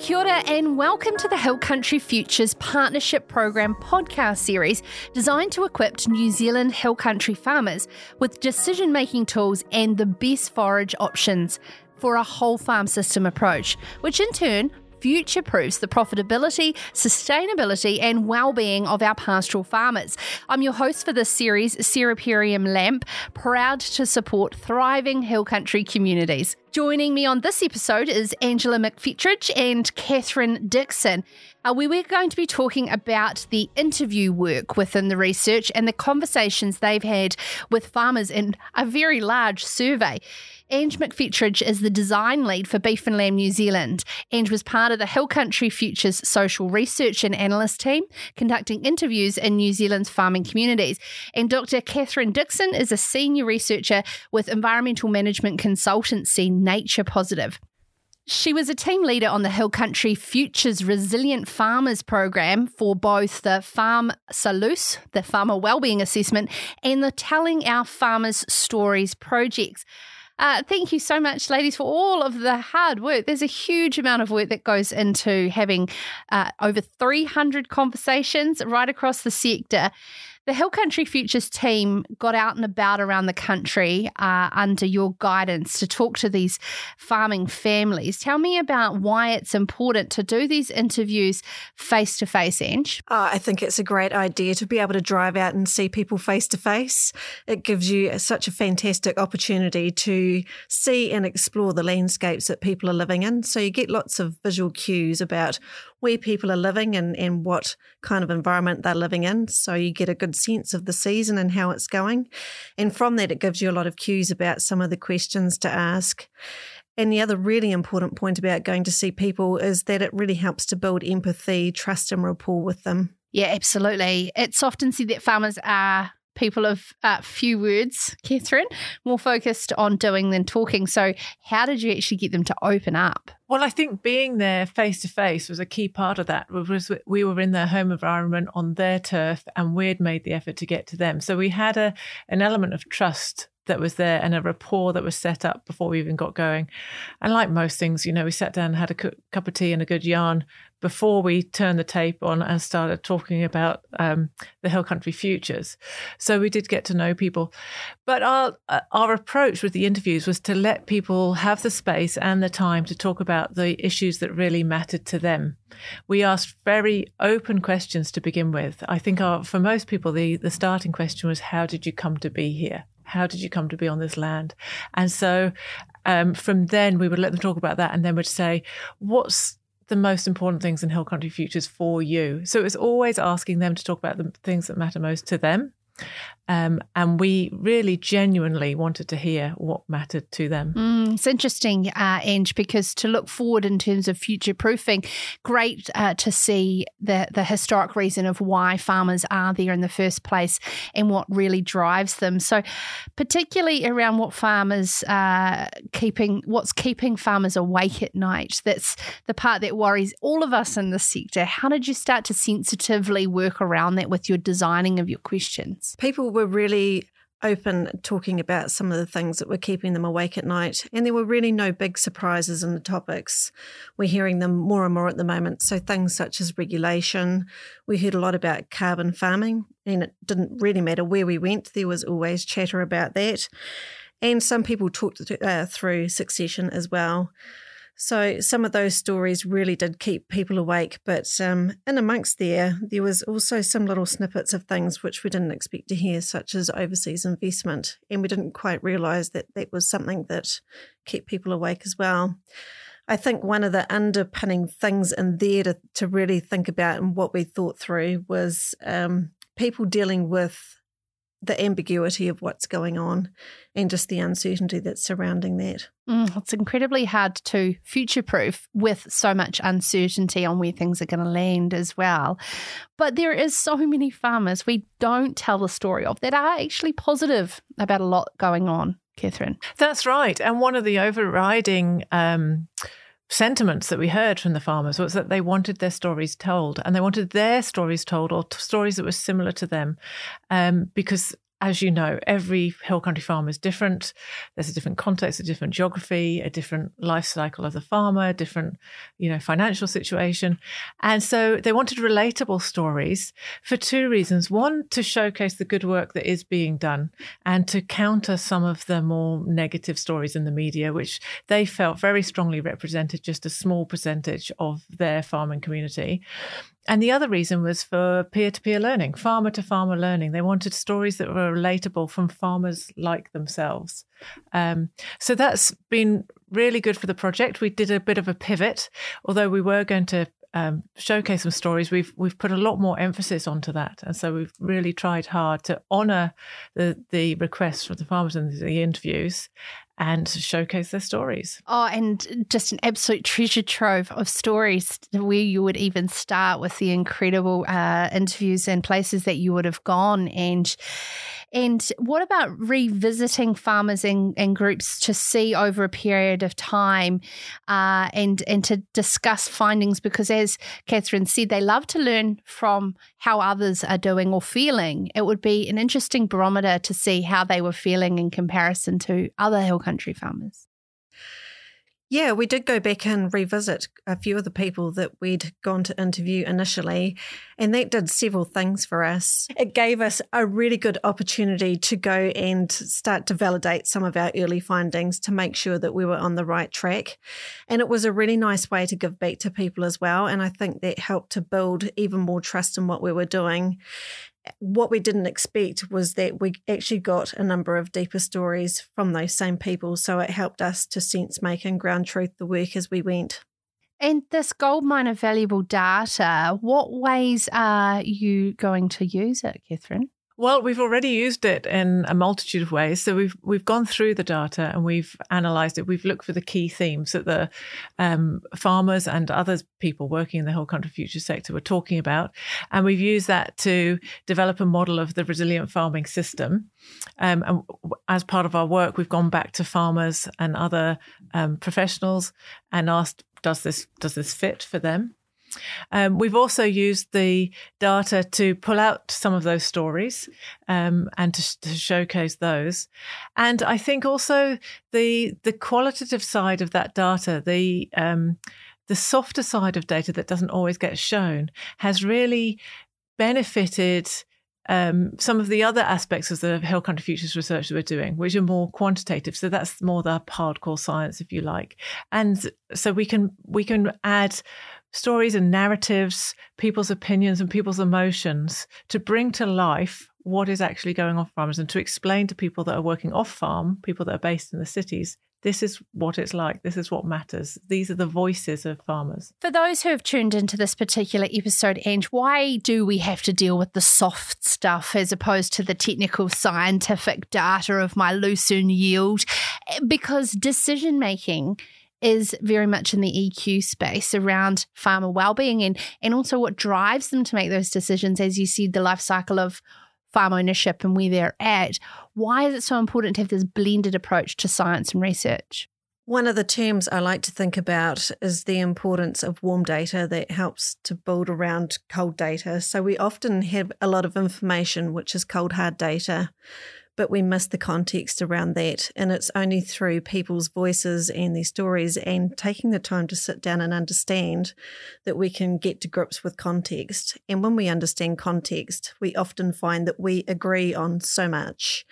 Kia ora and welcome to the Hill Country Futures Partnership Program podcast series designed to equip New Zealand hill country farmers with decision making tools and the best forage options for a whole farm system approach, which in turn future proofs the profitability, sustainability, and well-being of our pastoral farmers. I'm your host for this series, Sarah Lamp, proud to support thriving hill country communities. Joining me on this episode is Angela McFetridge and Catherine Dixon. Uh, we were going to be talking about the interview work within the research and the conversations they've had with farmers in a very large survey. Ange McFetridge is the design lead for Beef and Lamb New Zealand and was part of the Hill Country Futures social research and analyst team conducting interviews in New Zealand's farming communities. And Dr. Catherine Dixon is a senior researcher with environmental management consultancy Nature Positive. She was a team leader on the Hill Country Futures Resilient Farmers program for both the Farm Salus, the Farmer Wellbeing Assessment, and the Telling Our Farmers Stories projects. Uh, thank you so much, ladies, for all of the hard work. There's a huge amount of work that goes into having uh, over 300 conversations right across the sector. The Hill Country Futures team got out and about around the country uh, under your guidance to talk to these farming families. Tell me about why it's important to do these interviews face to face, Ange. Oh, I think it's a great idea to be able to drive out and see people face to face. It gives you such a fantastic opportunity to see and explore the landscapes that people are living in. So you get lots of visual cues about where people are living and, and what kind of environment they're living in. So you get a good sense of the season and how it's going. And from that, it gives you a lot of cues about some of the questions to ask. And the other really important point about going to see people is that it really helps to build empathy, trust, and rapport with them. Yeah, absolutely. It's often said that farmers are people of uh, few words, Catherine, more focused on doing than talking. So, how did you actually get them to open up? Well, I think being there face to face was a key part of that. Was we were in their home environment on their turf, and we'd made the effort to get to them. So we had a an element of trust that was there and a rapport that was set up before we even got going. And like most things, you know, we sat down and had a cup of tea and a good yarn before we turned the tape on and started talking about um, the hill country futures. So we did get to know people, but our uh, our approach with the interviews was to let people have the space and the time to talk about the issues that really mattered to them. We asked very open questions to begin with. I think our, for most people, the the starting question was, "How did you come to be here?" How did you come to be on this land? And so um, from then we would let them talk about that and then we'd say, what's the most important things in Hill Country Futures for you. So it's always asking them to talk about the things that matter most to them. Um, and we really genuinely wanted to hear what mattered to them. Mm, it's interesting, uh, Ange, because to look forward in terms of future proofing, great uh, to see the, the historic reason of why farmers are there in the first place and what really drives them. So, particularly around what farmers are keeping, what's keeping farmers awake at night. That's the part that worries all of us in the sector. How did you start to sensitively work around that with your designing of your questions? People were really open talking about some of the things that were keeping them awake at night. And there were really no big surprises in the topics. We're hearing them more and more at the moment. So things such as regulation. We heard a lot about carbon farming, and it didn't really matter where we went, there was always chatter about that. And some people talked uh, through succession as well. So some of those stories really did keep people awake, but um, in amongst there, there was also some little snippets of things which we didn't expect to hear, such as overseas investment, and we didn't quite realise that that was something that kept people awake as well. I think one of the underpinning things in there to, to really think about and what we thought through was um, people dealing with the ambiguity of what's going on and just the uncertainty that's surrounding that. Mm, it's incredibly hard to future proof with so much uncertainty on where things are going to land as well. But there is so many farmers we don't tell the story of that are actually positive about a lot going on, Catherine. That's right. And one of the overriding um, sentiments that we heard from the farmers was that they wanted their stories told and they wanted their stories told or t- stories that were similar to them um, because as you know, every hill country farm is different. There's a different context, a different geography, a different life cycle of the farmer, different, you know, financial situation. And so they wanted relatable stories for two reasons. One, to showcase the good work that is being done and to counter some of the more negative stories in the media, which they felt very strongly represented just a small percentage of their farming community. And the other reason was for peer to peer learning, farmer to farmer learning. They wanted stories that were relatable from farmers like themselves. Um, so that's been really good for the project. We did a bit of a pivot, although we were going to um, showcase some stories. We've we've put a lot more emphasis onto that, and so we've really tried hard to honour the the requests from the farmers and the interviews, and showcase their stories. Oh, and just an absolute treasure trove of stories where you would even start with the incredible uh, interviews and places that you would have gone and and what about revisiting farmers and, and groups to see over a period of time uh, and, and to discuss findings? Because as Catherine said, they love to learn from how others are doing or feeling. It would be an interesting barometer to see how they were feeling in comparison to other hill country farmers. Yeah, we did go back and revisit a few of the people that we'd gone to interview initially, and that did several things for us. It gave us a really good opportunity to go and start to validate some of our early findings to make sure that we were on the right track. And it was a really nice way to give back to people as well. And I think that helped to build even more trust in what we were doing what we didn't expect was that we actually got a number of deeper stories from those same people. So it helped us to sense make and ground truth the work as we went. And this goldmine of valuable data, what ways are you going to use it, Catherine? Well, we've already used it in a multitude of ways. So we've we've gone through the data and we've analysed it. We've looked for the key themes that the um, farmers and other people working in the whole country future sector were talking about, and we've used that to develop a model of the resilient farming system. Um, and as part of our work, we've gone back to farmers and other um, professionals and asked, "Does this does this fit for them?" Um, we've also used the data to pull out some of those stories um, and to, to, showcase those. And I think also the the qualitative side of that data, the um, the softer side of data that doesn't always get shown, has really benefited. Um, some of the other aspects of the Hill Country Futures research that we're doing, which are more quantitative. So that's more the hardcore science, if you like. And so we can we can add stories and narratives, people's opinions and people's emotions to bring to life what is actually going on farmers and to explain to people that are working off farm, people that are based in the cities, this is what it's like. This is what matters. These are the voices of farmers. For those who have tuned into this particular episode, Ange, why do we have to deal with the soft stuff as opposed to the technical scientific data of my lucerne yield? Because decision making is very much in the EQ space around farmer well-being and and also what drives them to make those decisions as you see the life cycle of farm ownership and where they're at. Why is it so important to have this blended approach to science and research? One of the terms I like to think about is the importance of warm data that helps to build around cold data. So we often have a lot of information, which is cold hard data, but we miss the context around that. And it's only through people's voices and their stories and taking the time to sit down and understand that we can get to grips with context. And when we understand context, we often find that we agree on so much.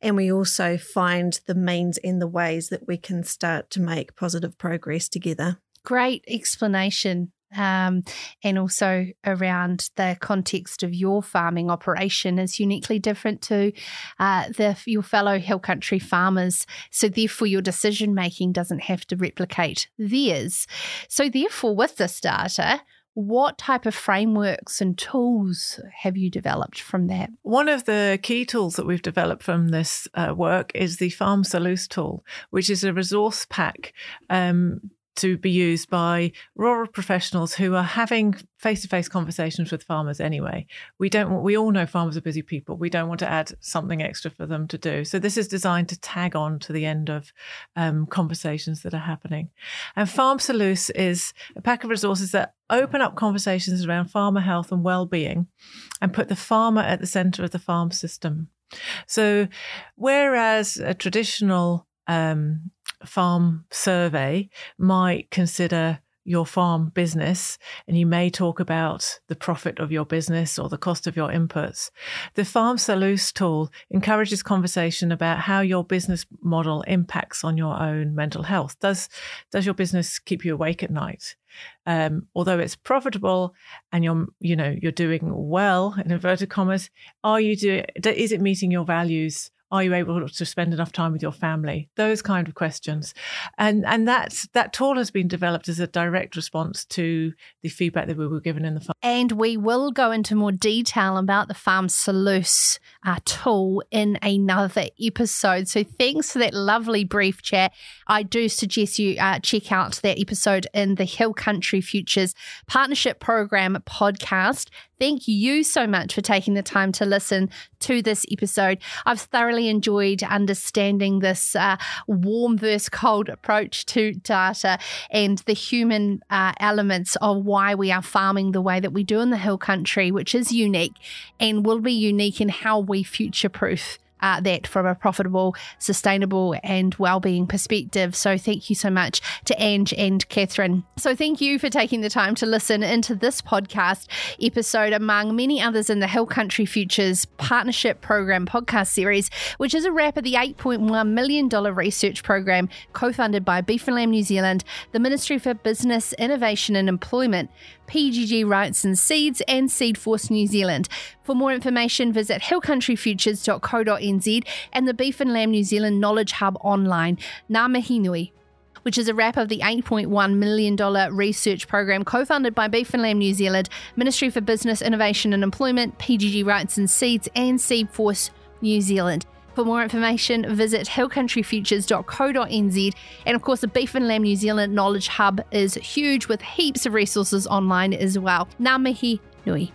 And we also find the means and the ways that we can start to make positive progress together. Great explanation um, and also around the context of your farming operation is uniquely different to uh, the your fellow hill country farmers. So therefore, your decision making doesn't have to replicate theirs. So therefore, with this data. What type of frameworks and tools have you developed from that? One of the key tools that we've developed from this uh, work is the Farm Salus tool, which is a resource pack um, to be used by rural professionals who are having face-to-face conversations with farmers anyway. We don't want, we all know farmers are busy people. We don't want to add something extra for them to do. So this is designed to tag on to the end of um, conversations that are happening. And Farm Salus is a pack of resources that open up conversations around farmer health and well-being and put the farmer at the center of the farm system. So, whereas a traditional um, farm survey might consider your farm business and you may talk about the profit of your business or the cost of your inputs. The Farm Salus tool encourages conversation about how your business model impacts on your own mental health. Does, does your business keep you awake at night? Um, although it's profitable and you're, you know, you're doing well in inverted commas, are you doing, is it meeting your values? Are you able to spend enough time with your family? Those kind of questions. And and that's that tool has been developed as a direct response to the feedback that we were given in the farm. And we will go into more detail about the Farm Salus uh, tool in another episode. So thanks for that lovely brief chat. I do suggest you uh, check out that episode in the Hill Country Futures Partnership Program podcast. Thank you so much for taking the time to listen to this episode. I've thoroughly enjoyed understanding this uh, warm versus cold approach to data and the human uh, elements of why we are farming the way that we do in the hill country, which is unique and will be unique in how we future proof uh, that from a profitable, sustainable, and well-being perspective. So thank you so much to Ange and Catherine. So thank you for taking the time to listen into this podcast episode, among many others in the Hill Country Futures Partnership Program podcast series, which is a wrap of the $8.1 million research program co-funded by Beef and Lamb New Zealand, the Ministry for Business, Innovation and Employment, PGG Wrightson Seeds, and Seed Force New Zealand. For more information, visit hillcountryfutures.co.nz and the Beef and Lamb New Zealand Knowledge Hub online. Ngā mihi nui which is a wrap of the $8.1 million research program co funded by Beef and Lamb New Zealand, Ministry for Business, Innovation and Employment, PGG Wrightson Seeds, and Seed Force New Zealand. For more information, visit hillcountryfutures.co.nz. And of course, the Beef and Lamb New Zealand Knowledge Hub is huge with heaps of resources online as well. Ngā mihi nui.